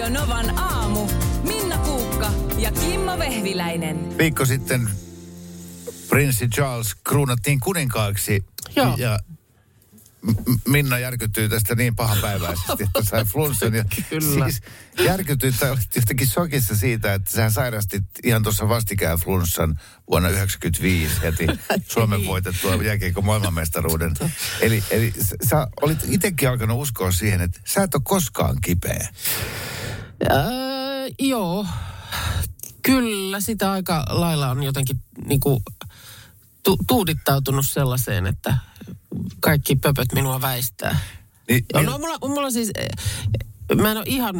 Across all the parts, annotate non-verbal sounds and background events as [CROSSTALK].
Radio Novan aamu. Minna Kuukka ja Kimmo Vehviläinen. Viikko sitten prinssi Charles kruunattiin kuninkaaksi. Joo. Ja Minna järkyttyy tästä niin pahanpäiväisesti, että sai flunssan. Ja Kyllä. Siis järkytyi tai olit jotenkin shokissa siitä, että sä sairastit ihan tuossa vastikään flunssan vuonna 1995 heti [LAUGHS] Suomen voitettua jääkiekon maailmanmestaruuden. Eli, eli sä olit itsekin alkanut uskoa siihen, että sä et ole koskaan kipeä. Ää, joo, kyllä sitä aika lailla on jotenkin niinku, tu- tuudittautunut sellaiseen, että kaikki pöpöt minua väistää. Niin, niin- no mulla, mulla siis, mä en ole ihan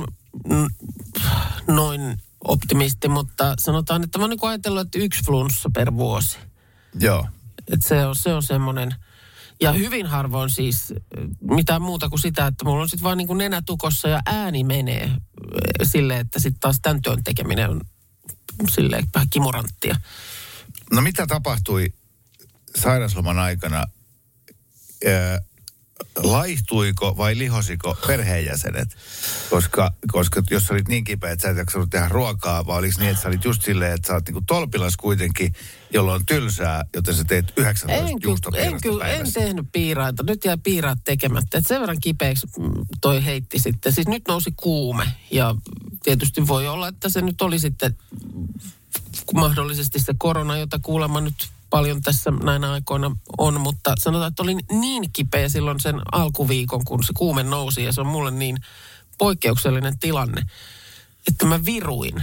noin optimisti, mutta sanotaan, että mä oon niinku ajatellut, että yksi flunssa per vuosi. Joo. Että se on, se on semmoinen, ja hyvin harvoin siis eh, mitään muuta kuin sitä, että mulla on sitten vaan niin kuin nenä tukossa ja ääni menee eh, silleen, että sitten taas tämän työn tekeminen on silleen vähän kimuranttia. No mitä tapahtui sairasloman aikana? Ää, laihtuiko vai lihosiko perheenjäsenet? Koska, koska jos sä olit niin kipeä, että sä et jaksanut tehdä ruokaa, vai oliko niin, että sä olit just silleen, että sä oot niinku tolpilas kuitenkin, jolloin on tylsää, joten sä teet 19 En, en, kyllä, en tehnyt piiraita. Nyt jää piiraat tekemättä. Et sen verran kipeäksi mm, toi heitti sitten. Siis nyt nousi kuume ja tietysti voi olla, että se nyt oli sitten mm, mahdollisesti se korona, jota kuulemma nyt paljon tässä näinä aikoina on, mutta sanotaan, että olin niin kipeä silloin sen alkuviikon, kun se kuume nousi ja se on mulle niin poikkeuksellinen tilanne, että mä viruin.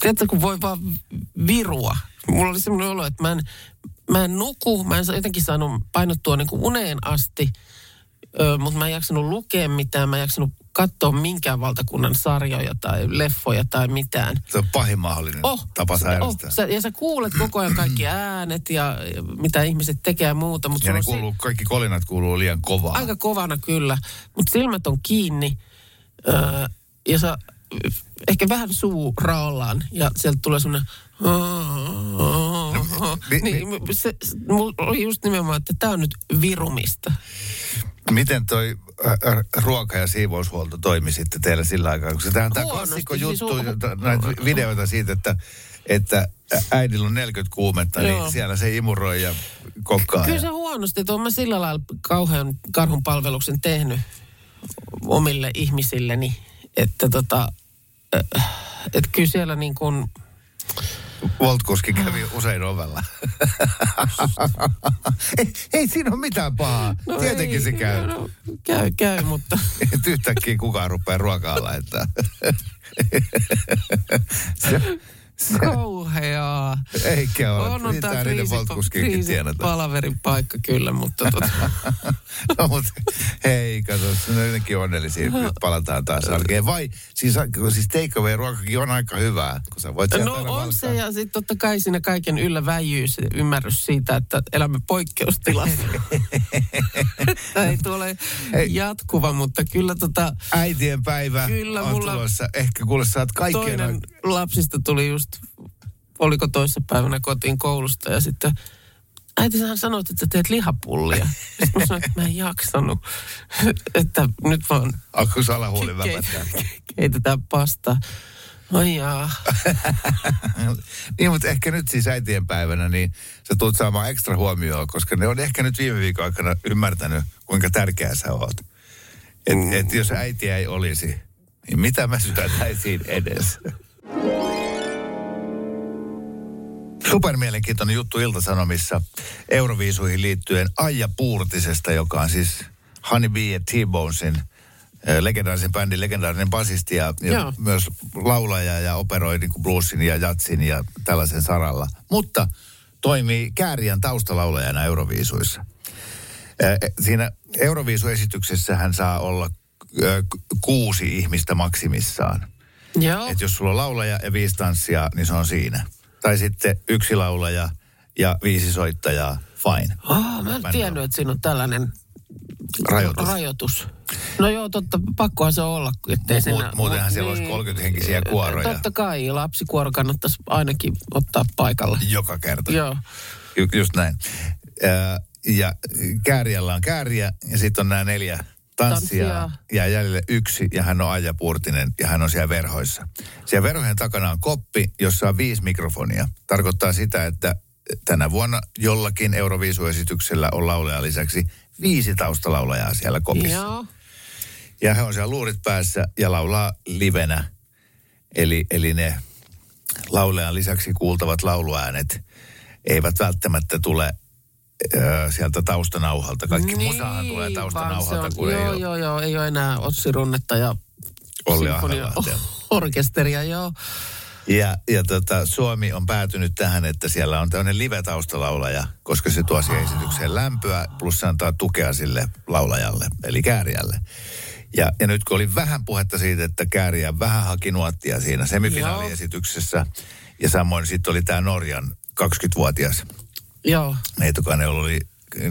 Tiedätkö, kun voi vaan virua. Mulla oli semmoinen olo, että mä en, mä en nuku, mä en jotenkin saanut painottua niin kuin uneen asti, mutta mä en jaksanut lukea mitään, mä en jaksanut katsoa minkään valtakunnan sarjoja tai leffoja tai mitään. Se on pahin mahdollinen Oh, tapa sairastaa. oh, sä, ja sä kuulet koko ajan kaikki [CLEARS THROAT] äänet ja, mitä ihmiset tekee ja muuta. Mutta ja ne kuuluu, kaikki kolinat kuuluu liian kovaa. Aika kovana kyllä, mutta silmät on kiinni öö, ja sä ehkä vähän suu raollaan ja sieltä tulee semmoinen... mi- Niin, se, se, mulla oli just nimenomaan, että tämä on nyt virumista. Miten toi ruoka- ja siivoushuolto toimi sitten teillä sillä aikaa? Koska tämä on tämä klassikko siis juttu, hu- jota- näitä videoita siitä, että, että äidillä on 40 kuumetta, Joo. niin siellä se imuroi ja kokkaa. Kyllä ja- se huonosti, että olen mä sillä lailla kauhean karhun palveluksen tehnyt omille ihmisilleni, että tota, että kyllä siellä niin kuin, Voltkuski kävi usein ovella. [LAUGHS] ei, ei siinä ole mitään pahaa. No Tietenkin ei, se käy. No, käy, käy, mutta Et yhtäkkiä kukaan rupeaa ruokaa laittaa. [LAUGHS] se, kauheaa. eikä ole. On, on Pitää tämä niiden kriisi, Voltkuskienkin tienata. palaverin paikka kyllä, mutta tota, [LAUGHS] no mutta hei, kato, se on jotenkin onnellisia. Nyt palataan taas arkeen. Vai, siis, siis takeaway ruokakin on aika hyvää, kun sä voit no on valkkaa. se ja sitten totta kai siinä kaiken yllä väijyy se ymmärrys siitä, että elämme poikkeustilassa. [LAUGHS] Tämä ei tule Ei. jatkuva, mutta kyllä tota, Äitien päivä Kyllä, on mulla- tulossa. Ehkä kuule sä oot kaikkien... toinen lapsista tuli just, oliko toissa päivänä kotiin koulusta ja sitten äiti sähän sanoit, että sä teet lihapullia. [LAUGHS] Sitten mä sanoin, että mä en jaksanut, että nyt vaan Alkoi salahuuli ke- väpättää. keitetään pastaa. Ai jaa. [LAUGHS] niin, mutta ehkä nyt siis äitien päivänä, niin sä tulet saamaan ekstra huomioon, koska ne on ehkä nyt viime viikon aikana ymmärtänyt, kuinka tärkeä sä oot. Et, Mm. et jos äitiä ei olisi, niin mitä mä syötäisiin edes? Supermielenkiintoinen juttu Ilta-Sanomissa Euroviisuihin liittyen Aija Puurtisesta, joka on siis Honey Bee ja T-Bonesin eh, legendaarisen bändin legendaarinen basisti ja, ja Joo. myös laulaja ja operoi niin kuin bluesin ja jatsin ja tällaisen saralla. Mutta toimii Kääriän taustalaulajana Euroviisuissa. Eh, Siinä Euroviisuesityksessä hän saa olla eh, kuusi ihmistä maksimissaan. Joo. Että jos sulla on laulaja ja viisi tanssia, niin se on siinä. Tai sitten yksi laulaja ja viisi soittajaa, fine. Oh, mä en tiennyt, että siinä on tällainen Rajoitus. rajoitus. No joo, totta, pakkohan se olla, ettei siinä... muut- muutenhan siellä olisi 30-henkisiä kuoroja. Totta kai, lapsikuoro kannattaisi ainakin ottaa paikalle. Joka kerta. Joo. Ju- just näin. Ää, ja Kääriällä on Kääriä ja sitten on nämä neljä tanssia Tanssia. jää jäljelle yksi ja hän on Aija Purtinen ja hän on siellä verhoissa. Siellä verhojen takana on koppi, jossa on viisi mikrofonia. Tarkoittaa sitä, että tänä vuonna jollakin Euroviisuesityksellä on laulaja lisäksi viisi taustalaulajaa siellä kopissa. Joo. Ja hän on siellä luurit päässä ja laulaa livenä. Eli, eli ne laulajan lisäksi kuultavat lauluäänet eivät välttämättä tule sieltä taustanauhalta. Kaikki niin, musahan tulee taustanauhalta, on- kun joo, ei ole Joo, joo, ei ole enää Otsi Runnetta ja Olli sinfonia- [LAUGHS] orkesteria, joo. Ja, ja tota, Suomi on päätynyt tähän, että siellä on tämmöinen live-taustalaulaja, koska se tuo siihen esitykseen lämpöä, plus se antaa tukea sille laulajalle, eli kääriälle. Ja, ja nyt kun oli vähän puhetta siitä, että kääriä vähän haki nuottia siinä semifinaaliesityksessä, ja samoin sitten oli tämä Norjan 20-vuotias Joo, neitokainen, oli,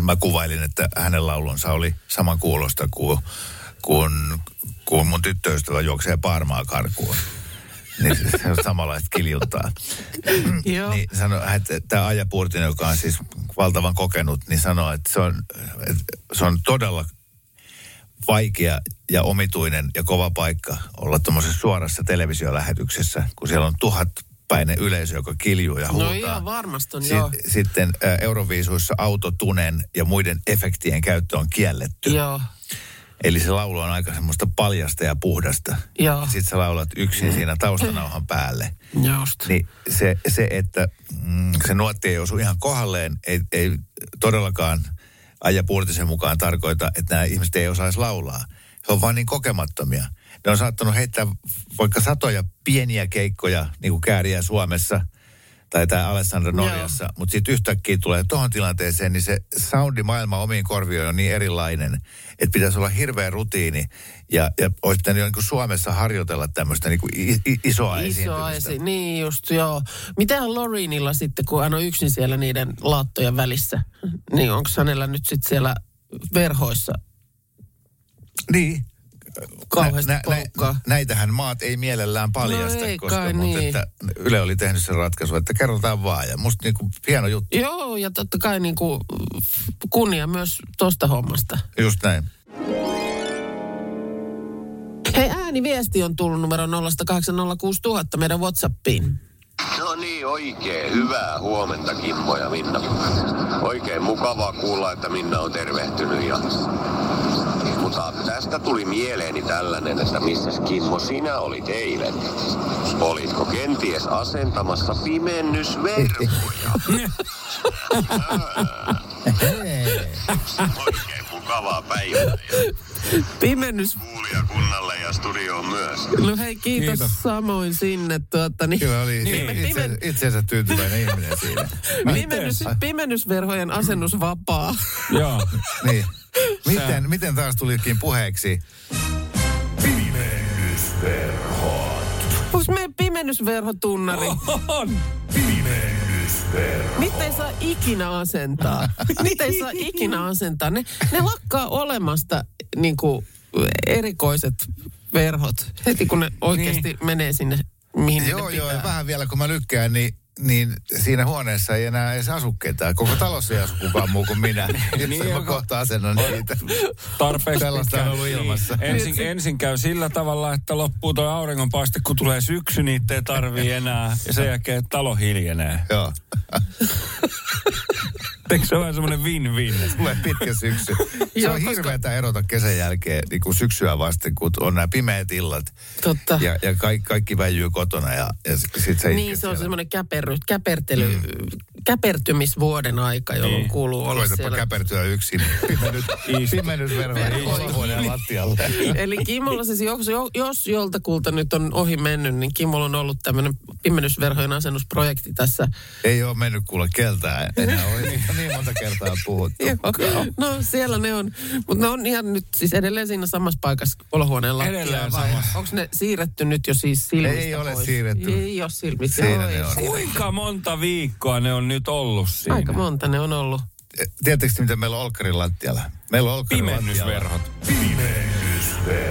mä kuvailin, että hänen laulunsa oli saman kuulosta kuin, kuin, kuin mun tyttöystävä juoksee Parmaa karkuun. Niin se on samanlaista kiljuntaa. [LAUGHS] joo. Niin sano, että tämä Aija Purtinen, joka on siis valtavan kokenut, niin sanoo, että se on, että se on todella vaikea ja omituinen ja kova paikka olla tuommoisessa suorassa televisiolähetyksessä, kun siellä on tuhatpäinen yleisö, joka kiljuu ja huutaa. No ihan varmasti on, joo. Sitten Euroviisuissa autotunen ja muiden efektien käyttö on kielletty. Joo, Eli se laulu on aika semmoista paljasta ja puhdasta. Joo. Sitten sä laulat yksin siinä taustanauhan päälle. just. Niin se, se että mm, se nuotti ei osu ihan kohdalleen, ei, ei todellakaan Aija Puurtisen mukaan tarkoita, että nämä ihmiset ei osaisi laulaa. He on vain niin kokemattomia. Ne on saattanut heittää vaikka satoja pieniä keikkoja, niin kuin kääriä Suomessa tai tämä Alessandra. Norjassa, mutta sitten yhtäkkiä tulee tuohon tilanteeseen, niin se soundimaailma omiin korvioihin on niin erilainen, että pitäisi olla hirveä rutiini ja, ja olisi pitänyt niin kuin Suomessa harjoitella tämmöistä niin kuin isoa Iso esiintymistä. esi, niin just joo. Mitähän Lorinilla sitten, kun hän on yksin siellä niiden laattojen välissä, niin onko hänellä nyt sitten siellä verhoissa Niin. Kauheasti Nä- nä- porukkaa? näitähän maat ei mielellään paljasta, No ei koska mutta niin. että Yle oli tehnyt sen ratkaisun, että kerrotaan vaan. Ja musta niinku hieno juttu, Joo, ja totta kai niin kuin kunnia myös tosta hommasta. just näin. Hei, ääniviesti on tullut numero 0806000 meidän Whatsappiin. No niin, oikein hyvää huomenta Kimmo ja Minna. Oikein mukavaa kuulla, että Minna on tervehtynyt ja... Mutta tästä tuli mieleeni tällainen, että missä Kimmo sinä olit eilen? Olitko kenties asentamassa pimennysverkkoja? Oikein mukavaa päivää Pimennys. kuulia kunnalle ja studioon myös. No hei, kiitos, Kiitos. samoin sinne. Tuota, niin, Kyllä oli Niin. itse, itseensä tyytyväinen ihminen siinä. pimennys, pimennysverhojen asennus vapaa. Joo. Niin. Miten, miten taas tulikin puheeksi? Onko meidän pimennysverhotunnari? On. Niitä ei saa ikinä asentaa. [LAUGHS] Niitä ei saa ikinä asentaa. Ne, ne lakkaa olemasta niin kuin, erikoiset verhot heti kun ne oikeasti niin. menee sinne, mihin Joo, ne joo, pitää. ja vähän vielä kun mä lykkään, niin niin siinä huoneessa ei enää edes asu ketään. Koko talossa ei asu kukaan muu kuin minä. [LAUGHS] niin, Niin, mä kohta asennan niitä. Tarpeeksi Sellaista on ollut ilmassa. Ensin, ensin käy sillä tavalla, että loppuu tuo auringonpaiste, kun tulee syksy, niitä ei tarvii enää. Ja sen jälkeen talo hiljenee. Joo. [LAUGHS] Eikö se ole vähän semmoinen win-win? Tulee pitkä syksy. [LAUGHS] Se on hirveätä erota kesän jälkeen niin kuin syksyä vasten, kun on nämä pimeät illat. Totta. Ja, ja kaikki, kaikki väijyy kotona ja, ja sit sä Niin, se on siellä. semmoinen käperry, käpertely, mm. käpertymisvuoden aika, jolloin Niin. kuuluu olla Koitapa siellä. käpertyä yksin. Pimennys, pimennysverhojen olohuoneen lattialle. Eli Kimmolla siis, jos, jos joltakulta nyt on ohi mennyt, niin Kimmolla on ollut tämmöinen pimennysverhojen asennusprojekti tässä. Ei ole mennyt kuule keltään enää. On niin monta kertaa puhuttu. Joo. No siellä ne on, mutta ne on ihan nyt siis edelleen siinä samassa paikassa olohuoneen lattialla. Edelleen vai samassa. Onko ne siirretty nyt jo siis silmistä Ei ole pois? siirretty. Ei ole silmistä. Siinä Joo, ne on. Kuinka monta viikkoa ne on nyt ollut siinä? Aika monta ne on ollut. Tiedättekö mitä meillä on Olkkarin lattialla? Meillä on Olkkarin lattialla. Pimennysverhot.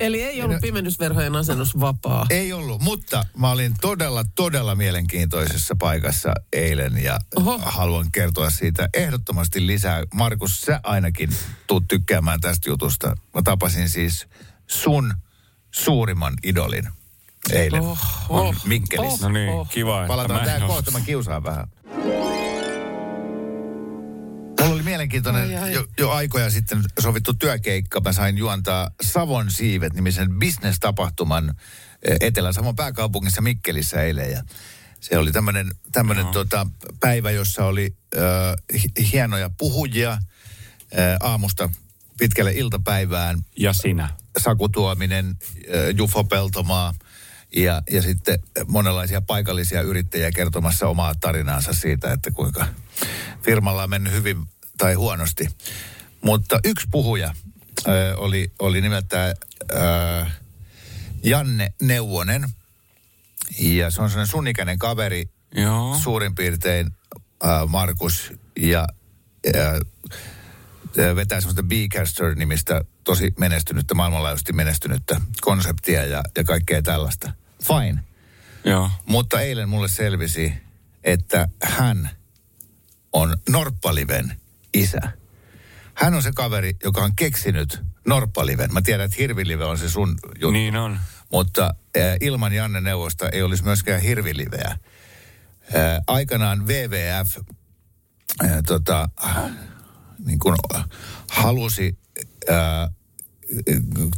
Eli ei ollut pimennysverhojen asennus vapaa. Ei ollut, mutta mä olin todella, todella mielenkiintoisessa paikassa eilen ja Oho. haluan kertoa siitä ehdottomasti lisää. Markus, sä ainakin tuut tykkäämään tästä jutusta. Mä tapasin siis sun suurimman idolin eilen. Oh, on oh, Mikkelissä. No niin, Oh. kiva, Palataan tähän kohta, mä kiusaan vähän. Mulla oli mielenkiintoinen Ai, ai. jo, jo aikoja sitten sovittu työkeikka. Mä sain juontaa Savon siivet nimisen business-tapahtuman eh, Etelä-Savon pääkaupungissa Mikkelissä eilen. Ja se oli tämmöinen tämmönen, tota, päivä, jossa oli äh, hi- hienoja puhujia äh, aamusta pitkälle iltapäivään. Ja sinä. Saku Tuominen, äh, Jufo Peltomaa ja, ja sitten monenlaisia paikallisia yrittäjiä kertomassa omaa tarinaansa siitä, että kuinka firmalla on mennyt hyvin tai huonosti. Mutta yksi puhuja äh, oli, oli nimeltään äh, Janne Neuvonen. Ja se on sellainen sun ikäinen kaveri, Joo. suurin piirtein äh, Markus ja äh, vetää semmoista Becaster-nimistä tosi menestynyttä, maailmanlaajuisesti menestynyttä konseptia ja, ja kaikkea tällaista. Fine. Joo. Mutta eilen mulle selvisi, että hän on Norppaliven isä. Hän on se kaveri, joka on keksinyt Norppaliven. Mä tiedän, että Hirvilive on se sun juttu. Niin on. Mutta äh, ilman Janne Neuvosta ei olisi myöskään hirviliveä. Äh, aikanaan WWF äh, tota, äh, niin kuin halusi, äh,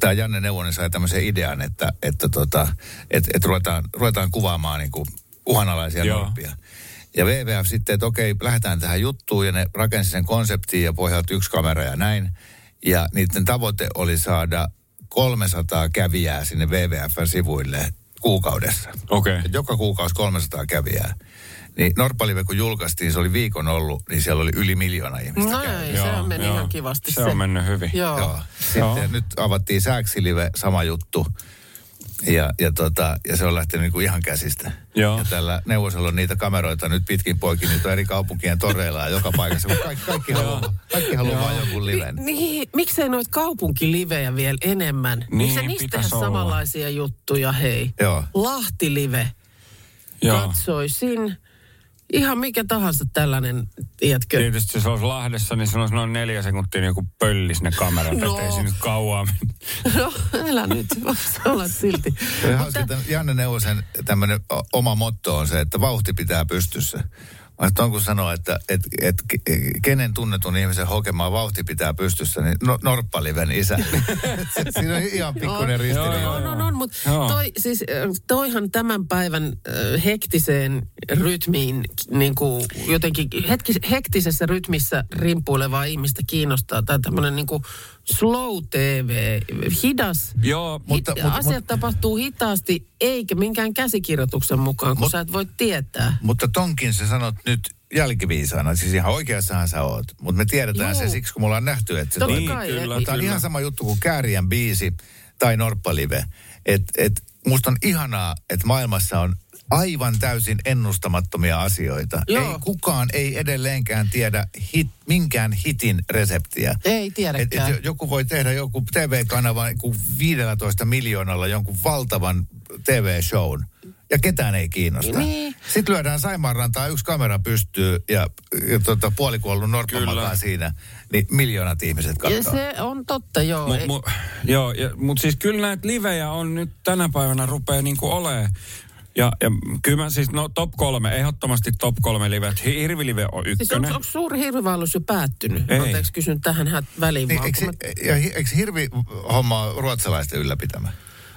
tämä Janne Neuvonen sai tämmöisen idean, että, että tota, et, et ruvetaan, ruvetaan kuvaamaan niin kuin uhanalaisia Joo. norppia. Ja WWF sitten, että okei, lähdetään tähän juttuun ja ne rakensi sen konseptiin ja pohjalta yksi kamera ja näin. Ja niiden tavoite oli saada 300 kävijää sinne WWF-sivuille kuukaudessa. Okei. Et joka kuukausi 300 kävijää. Niin Norppalive kun julkaistiin, se oli viikon ollut, niin siellä oli yli miljoona ihmistä No käynyt. ei, se meni ihan kivasti. Se on mennyt hyvin. Joo. Joo. Sitten Joo. nyt avattiin Sääksilive, sama juttu. Ja, ja, tota, ja se on lähtenyt niinku ihan käsistä. Joo. Ja tällä neuvosella on niitä kameroita nyt pitkin poikin, niitä on eri kaupunkien toreilla ja joka paikassa. Kaikki, kaikki haluaa, kaikki haluaa vaan jonkun liven. Niin, miksei noita kaupunkilivejä vielä enemmän? Niin, Miksei niistä tehdä olla. samanlaisia juttuja, hei? Joo. Lahtilive, Joo. katsoisin. Ihan mikä tahansa tällainen, tiedätkö? Tietysti se olisi Lahdessa, niin se olisi noin neljä sekuntia niin joku pöllis ne kamerat, No. no. ei se nyt kauaa. No, älä nyt, [LAUGHS] olet silti. Että Janne Neuvosen tämmöinen oma motto on se, että vauhti pitää pystyssä. Mä on kun sanoo, että et, et, kenen tunnetun ihmisen hokemaa vauhti pitää pystyssä, niin no, Norppaliven isä. [LAUGHS] Siinä on ihan pikkuinen ristiriita. joo, On, on, on, mutta toi, siis, toihan tämän päivän äh, hektiseen rytmiin, niin kuin jotenkin hetkis, hektisessä rytmissä rimpuilevaa ihmistä kiinnostaa. Tai tämmöinen niin kuin slow TV, hidas. Joo, Mutta- Hit, mutta- asiat tapahtuu hitaasti, eikä minkään käsikirjoituksen mukaan, kun Mut- sä et voi tietää. Mutta tonkin sä sanot nyt jälkiviisaana, siis ihan oikeassahan sä oot. Mutta me tiedetään Juu. se siksi, kun me ollaan nähty, että se Totta toimii. kai. kyllä, et- Tämä on kyllä. ihan sama juttu kuin Kääriän biisi tai Norppalive. Et, et, musta on ihanaa, että maailmassa on aivan täysin ennustamattomia asioita. Joo. Ei kukaan ei edelleenkään tiedä hit, minkään hitin reseptiä. Ei Et, tiedäkään. et joku voi tehdä joku TV-kanava joku 15 miljoonalla jonkun valtavan TV-shown. Ja ketään ei kiinnosta. Niin. Sitten lyödään Saimaanrantaan, yksi kamera pystyy ja, ja tota, puolikuollut norppa makaa siinä. Niin miljoonat ihmiset Ja katsoo. se on totta, joo. Mu, Ei- mu, joo, ja, mutta siis kyllä näitä livejä on nyt tänä päivänä rupeaa niinku olemaan. Ja, ja kyllä mä siis, no top kolme, ehdottomasti top kolme livet. Hi- Hirvilive on Siis ykkönen. onko, onko suuri hirvivaellus jo päättynyt? Ei. Anteeksi, kysyn tähän hät- väliin Niin, eikö, se- ja, eikö hirvi homma ole ruotsalaisten ylläpitämä?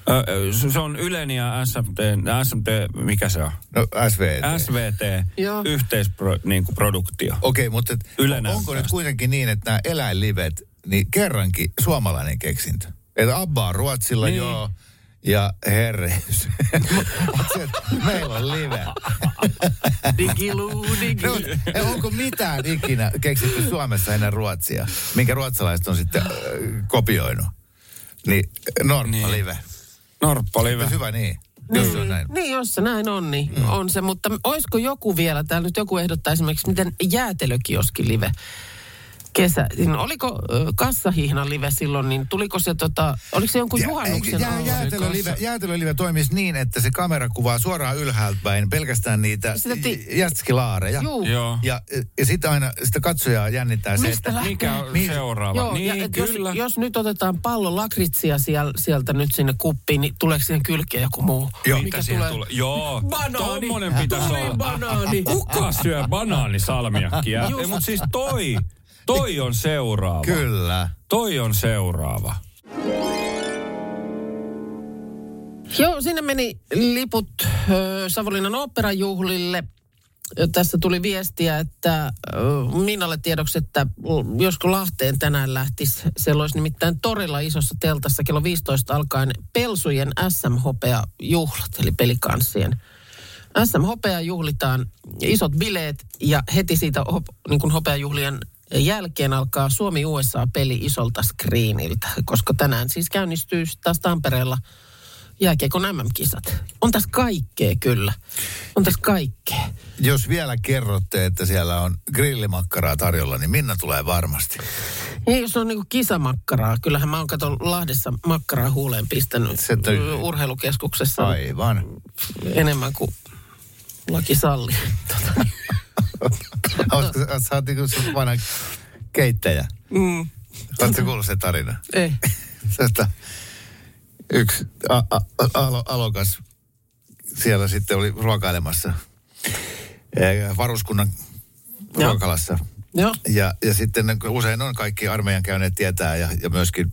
Ö, se- on Ylen ja SMT, SMT mikä se on? No SVT. SVT, Joo. yhteisproduktio. Niinku produktio. Okei, mutta et, Yle onko näyttää nyt kuitenkin niin, että nämä eläinlivet, niin kerrankin suomalainen keksintö? Että Abba on Ruotsilla, niin. Niin. joo, ja herre, se, [LAUGHS] että meillä on live. Digiluu, No, digiluu. ei, onko mitään ikinä keksitty Suomessa ennen Ruotsia, minkä ruotsalaiset on sitten äh, kopioinut? Niin Norppa Niin. live. Norppa live. Hyvä niin, jos se on näin. Niin, jos se näin on, niin mm. on se. Mutta olisiko joku vielä, täällä nyt joku ehdottaa esimerkiksi, miten jäätelökioski live kesä. Niin Oliko ö, kassahihna live silloin, niin tuliko se tota, oliko se jonkun juhannuksen jää, alla? jäätelölive, jäätelölive toimisi niin, että se kamera kuvaa suoraan ylhäältä päin pelkästään niitä Sitä ti- jätskilaareja. Juu. Joo. Ja, ja sitten aina sitä katsojaa jännittää se, Mistä että lähtee? Mikä on Niin. seuraava? Joo, ja niin, et kyllä. Jos, jos nyt otetaan pallo lakritsia siel, sieltä nyt sinne kuppiin, niin tuleeko siihen kylkeen joku muu? Joo. Mitä siihen tulee? Joo, Banaani. tommonen pitäisi olla. banaani. Kuka syö banaanisalmiakkia? Mutta siis toi, toi on seuraava. Kyllä. Toi on seuraava. Joo, sinne meni liput ö, Savonlinnan oopperajuhlille. Tässä tuli viestiä, että ö, Minnalle tiedoksi, että josko Lahteen tänään lähtisi. Siellä olisi nimittäin torilla isossa teltassa kello 15 alkaen Pelsujen SMHP-juhlat, eli pelikanssien. SMHP juhlitaan isot bileet ja heti siitä hop, niin kuin hopeajuhlien jälkeen alkaa Suomi-USA-peli isolta screeniltä, koska tänään siis käynnistyy taas Tampereella jääkiekon MM-kisat. On tässä kaikkea kyllä. On tässä kaikkea. Jos vielä kerrotte, että siellä on grillimakkaraa tarjolla, niin Minna tulee varmasti. Ei, jos on niinku kisamakkaraa. Kyllähän mä oon kato Lahdessa makkaraa huuleen pistänyt Se toi- ö, urheilukeskuksessa Aivan. enemmän kuin laki salli. [LAUGHS] [LAUGHS] Oletko, sä oot niinku sun vanha keittäjä. Mm, Oletko kuullut se tarina? ei. [LAUGHS] Että yksi a, a, alo, alokas siellä sitten oli ruokailemassa eh, varuskunnan ruokalassa. Joo. Ja, ja sitten usein on kaikki armeijan käyneet tietää ja, ja myöskin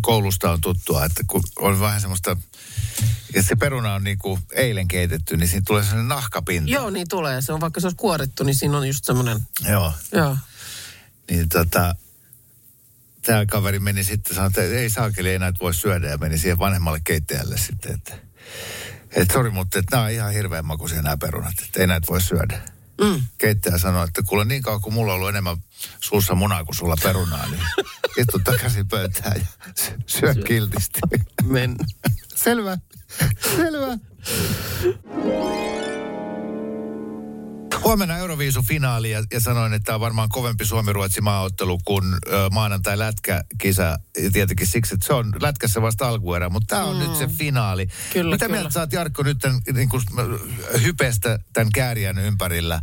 koulusta on tuttua, että kun on vähän semmoista, että se peruna on niin kuin eilen keitetty, niin siinä tulee sellainen nahkapinta. Joo, niin tulee. Se on, vaikka se olisi kuorittu, niin siinä on just semmoinen, Joo. joo. Niin tota, tämä kaveri meni sitten, sanoi, että ei saakeli, ei näitä voi syödä ja meni siihen vanhemmalle keittäjälle sitten, että että sori, mutta että nämä on ihan hirveän makuisia nämä perunat, että ei näitä voi syödä. Mm. Keittäjä sanoi, että kuule niin kauan kuin mulla on ollut enemmän suussa munaa kuin sulla perunaa, niin istu takaisin pöytään ja sy- syö kiltisti. Men. [LAUGHS] Selvä, selvä. Huomenna Euroviisu-finaali ja, ja sanoin, että tämä on varmaan kovempi Suomi-Ruotsi maaottelu kuin ö, maanantai lätkäkisa. Tietenkin siksi, että se on lätkässä vasta alkuerä, mutta tämä on mm. nyt se finaali. Kyllä, Mitä kyllä. mieltä sä oot Jarkko nyt tämän, niin kuin, hypestä tämän kääriän ympärillä?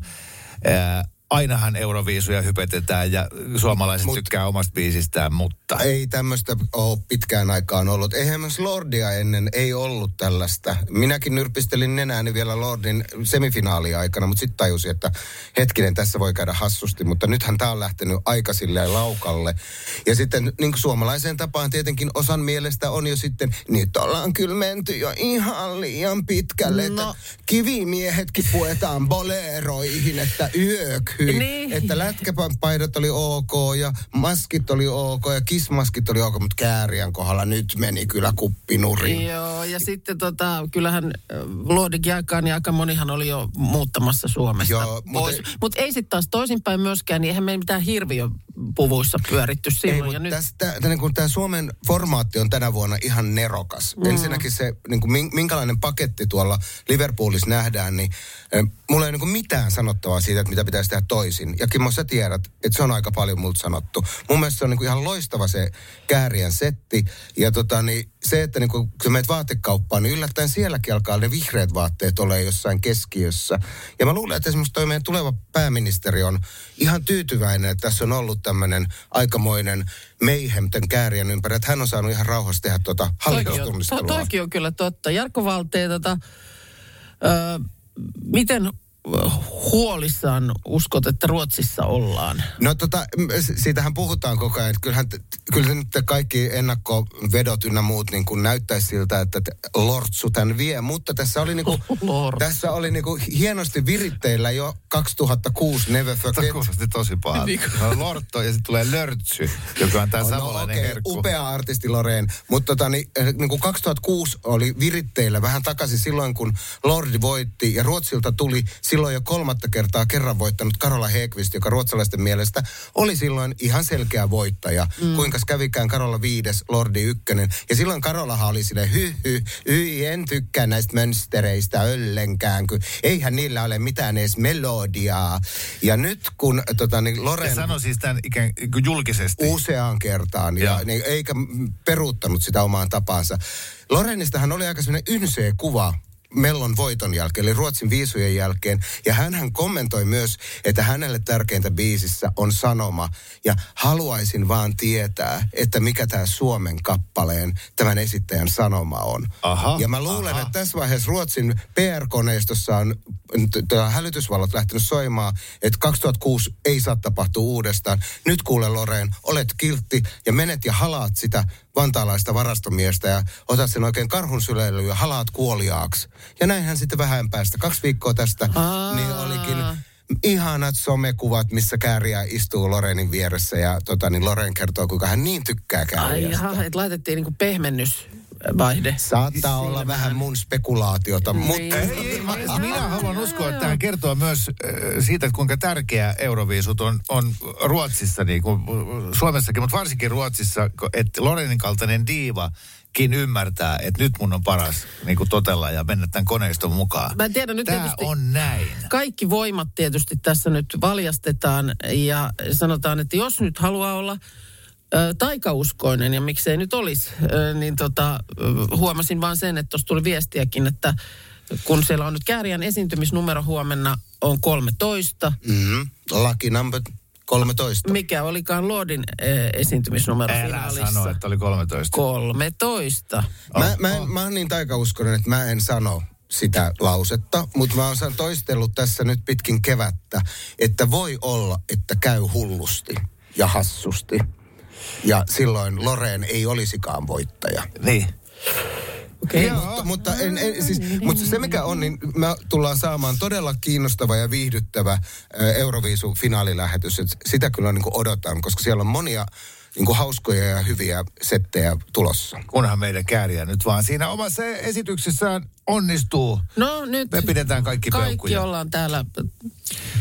Ää, ainahan Euroviisuja hypetetään ja suomalaiset Mut. Tykkää omasta biisistään, mutta... Ei tämmöistä ole pitkään aikaan ollut. Eihän myös Lordia ennen ei ollut tällaista. Minäkin nyrpistelin nenääni vielä Lordin semifinaalia aikana, mutta sitten tajusin, että hetkinen, tässä voi käydä hassusti. Mutta nythän tämä on lähtenyt aika silleen laukalle. Ja sitten niin kuin suomalaiseen tapaan tietenkin osan mielestä on jo sitten, nyt ollaan kyllä menty jo ihan liian pitkälle. No. Että kivimiehetkin puetaan boleroihin, että yökhy. Niin. Että lätkäpaidat oli ok ja maskit oli ok ja kismaskit oli ok, mutta kääriän kohdalla nyt meni kyllä kuppinuriin. Joo, ja sitten tota, kyllähän äh, Lordi Giacan ja aika monihan oli jo muuttamassa Suomesta Joo, mut pois. ei- Mutta ei sitten taas toisinpäin myöskään, niin eihän me mitään hirviöpuvuissa pyöritty Ei, silloin. mutta ja nyt, tästä, niin kuin tämä Suomen formaatti on tänä vuonna ihan nerokas. Mm. Ensinnäkin se, niin kuin, min- minkälainen paketti tuolla Liverpoolissa nähdään, niin äh, mulla ei ole niin mitään sanottavaa siitä, että mitä pitäisi tehdä toisin. Ja Kimmo, sä tiedät, että se on aika paljon multa sanottu. Mun mielestä se on niin kuin ihan loistava se käärien setti. Ja tota, niin se, että niin kuin, kun sä menet vaatekauppaan, niin yllättäen sielläkin alkaa ne vihreät vaatteet ole jossain keskiössä. Ja mä luulen, että esimerkiksi toi meidän tuleva pääministeri on ihan tyytyväinen, että tässä on ollut tämmöinen aikamoinen mayhem tämän käärien ympäri, että hän on saanut ihan rauhassa tehdä tuota toikin, on, to, hallitustunnistelua. toikin on kyllä totta. Jarkko Valtee, tota, ö, miten huolissaan uskot, että Ruotsissa ollaan? No tota, siitähän puhutaan koko ajan. että Kyllähän, kyllä nyt kaikki ennakkovedot ynnä muut niin kuin näyttäisi siltä, että Lortsu tämän vie. Mutta tässä oli, [LAUGHS] niin kuin, tässä oli niin kuin hienosti viritteillä jo 2006 Never Tämä Forget. kuulosti tosi pahalta. Niin kuin- Se on Lortto ja sitten tulee Lörtsy, joka on tämä No, savolainen okei, herkku. upea artisti Loreen. Mutta tota, niin, niin kuin 2006 oli viritteillä vähän takaisin silloin, kun Lordi voitti ja Ruotsilta tuli silloin silloin jo kolmatta kertaa kerran voittanut Karola Hekvist, joka ruotsalaisten mielestä oli silloin ihan selkeä voittaja. Mm. Kuinka kävikään Karola viides, Lordi ykkönen. Ja silloin Karolahan oli sille hy, hy, hy, en tykkää näistä mönstereistä ollenkään, kun eihän niillä ole mitään edes melodiaa. Ja nyt kun tota, niin Loren... Ja sano siis tämän ikään kuin julkisesti. Useaan kertaan, ja, Joo. niin, eikä peruuttanut sitä omaan tapaansa. Lorenistahan oli aika sellainen ynsee kuva Mellon voiton jälkeen, eli Ruotsin viisujen jälkeen. Ja hän kommentoi myös, että hänelle tärkeintä biisissä on sanoma. Ja haluaisin vaan tietää, että mikä tämä Suomen kappaleen tämän esittäjän sanoma on. Aha, ja mä luulen, aha. että tässä vaiheessa Ruotsin PR-koneistossa on t- t- hälytysvallot lähtenyt soimaan, että 2006 ei saa tapahtua uudestaan. Nyt kuule Loreen, olet kiltti ja menet ja halaat sitä vantaalaista varastomiestä ja otat sen oikein karhun syleilyyn ja halaat kuoliaaksi. Ja näinhän sitten vähän päästä. Kaksi viikkoa tästä, Aa. niin olikin ihanat somekuvat, missä kääriä istuu Lorenin vieressä ja tota, niin Loren kertoo, kuinka hän niin tykkää Ai kääriästä. jaha, että laitettiin niinku pehmennysvaihde. Saattaa olla vähän mun spekulaatiota, mutta Niin. Ei, ei, mä- minä haluan uskoa, että hän kertoo myös äh, siitä, että kuinka tärkeä Euroviisut on, on Ruotsissa, niin kuin Suomessakin, mutta varsinkin Ruotsissa, että Lorenin kaltainen diivakin ymmärtää, että nyt mun on paras niin kuin totella ja mennä tämän koneiston mukaan. Mä en tiedä, nyt Tämä tietysti- on näin. kaikki voimat tietysti tässä nyt valjastetaan ja sanotaan, että jos nyt haluaa olla taikauskoinen ja miksei nyt olisi, niin tota, huomasin vaan sen, että tuossa tuli viestiäkin, että kun siellä on nyt Kääriän esiintymisnumero huomenna on 13, mm, lucky number 13. mikä olikaan Lordin esiintymisnumero Älä finaalissa? sano, että oli 13. 13. Mä, mä, en, mä oon niin taikauskonen, että mä en sano sitä lausetta, mutta mä oon toistellut tässä nyt pitkin kevättä, että voi olla, että käy hullusti ja hassusti. Ja silloin Loreen ei olisikaan voittaja. Niin. Okei. Mutta, mutta, en, en, siis, mutta se mikä on, niin me tullaan saamaan todella kiinnostava ja viihdyttävä ä, Euroviisu finaalilähetys. Et sitä kyllä niin odotan, koska siellä on monia niin kuin hauskoja ja hyviä settejä tulossa. Kunhan meidän kääriä nyt vaan siinä omassa esityksessään onnistuu. No nyt Me pidetään kaikki kaikki peukkuja. ollaan täällä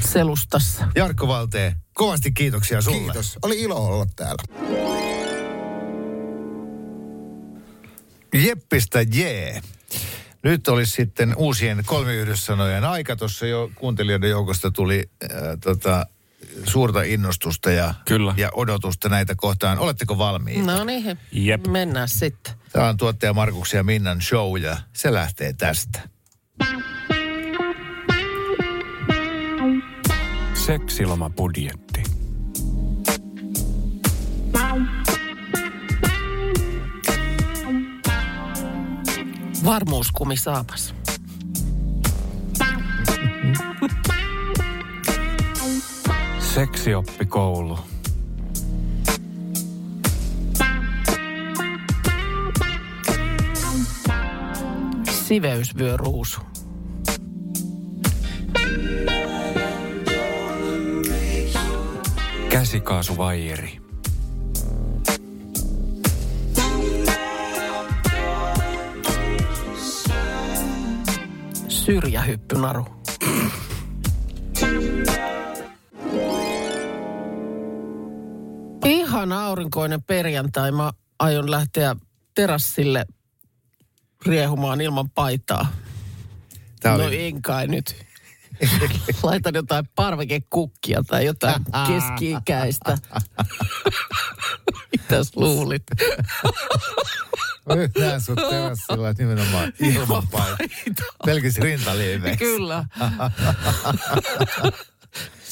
selustassa. Jarkko Valtee, kovasti kiitoksia sulle. Kiitos. Oli ilo olla täällä. Jeppistä jee. Nyt olisi sitten uusien kolmiyhdyssanojen aika. Tuossa jo kuuntelijoiden joukosta tuli äh, tota, suurta innostusta ja, Kyllä. ja odotusta näitä kohtaan. Oletteko valmiita? No niin, Jep. mennään sitten. Tämä on tuottaja Markuksen ja Minnan show ja se lähtee tästä. Seksilomabudjetti. Varmuuskumi saapas. [LAUGHS] Seksioppikoulu. Siveysvyöruusu. Käsikaasuvaijeri. Syrjähyppynaru. Ihan aurinkoinen perjantai. Mä aion lähteä terassille riehumaan ilman paitaa. Tämä no oli, en kai nyt. [LAUGHS] Laitan jotain parvekekukkia tai jotain [LAUGHS] keski-ikäistä. Mitäs luulit? [LAUGHS] Näen sut terassilla nimenomaan ilman paikkaa. Pelkis rintaliiveiksi. Kyllä.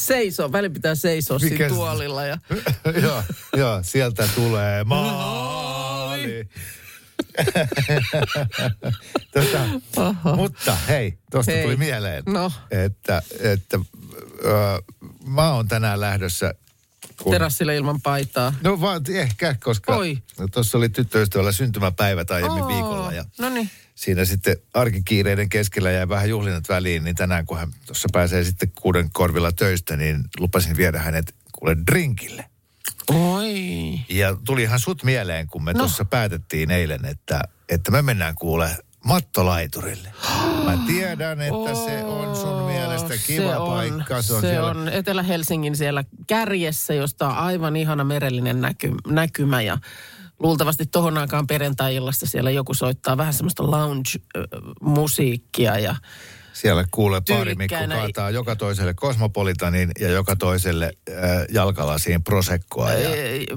Seisoo, välillä pitää seisoa Mikä siinä tuolilla. Ja... [LAUGHS] joo, joo, sieltä tulee maali. [LAUGHS] tota, mutta hei, tuosta Hei. tuli mieleen, No. että, että ö, mä oon tänään lähdössä. kun- Terassille ilman paitaa. No vaan ehkä, koska Oi. no, tuossa oli tyttöystävällä syntymäpäivät aiemmin Oo, viikolla ja No niin. Siinä sitten arkikiireiden keskellä jäi vähän juhlinat väliin, niin tänään kun hän tuossa pääsee sitten kuuden korvilla töistä, niin lupasin viedä hänet kuule drinkille. Oi. Ja tuli ihan sut mieleen, kun me No. tuossa päätettiin eilen, että, että me mennään kuule mattolaiturille. Mä tiedän, että se on sun mielestä kiva se on, paikka. Se on, se siellä... on Etelä-Helsingin siellä kärjessä, josta on aivan ihana merellinen näky, näkymä ja luultavasti tohon aikaan perjantai-illasta siellä joku soittaa vähän semmoista lounge-musiikkia ja Siellä kuulee pari Mikko Tyylikkäänä- kaataa joka toiselle Kosmopolitanin ja joka toiselle äh, jalkalasiin prosekkoa. Ja,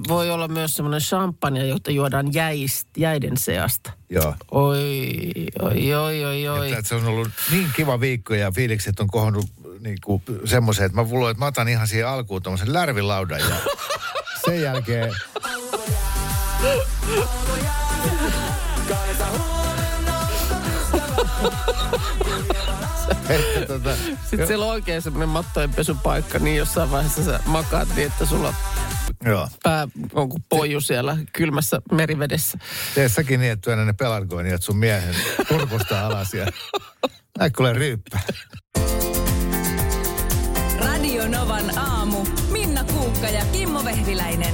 voi olla myös semmoinen champagne, jota juodaan jäist, jäiden seasta. joo. Oi, oi, oi, oi, oi. Että, että se on ollut niin kiva viikko ja fiilikset on kohonnut niin kuin semmoiseen, että mä luulen, että mä otan ihan siihen alkuun tuommoisen lärvilaudan ja [LAUGHS] sen jälkeen... että tota, Sitten siellä on oikein semmoinen mattojen pesupaikka, niin jossain vaiheessa sä makaat niin, että sulla joo. pää on kuin poiju siellä kylmässä merivedessä. Tee säkin niin, että ne pelargoiniat sun miehen kurkusta alas ja [LAUGHS] äkkuule ryyppä. Radio Novan aamu. Minna Kuukka ja Kimmo Vehviläinen.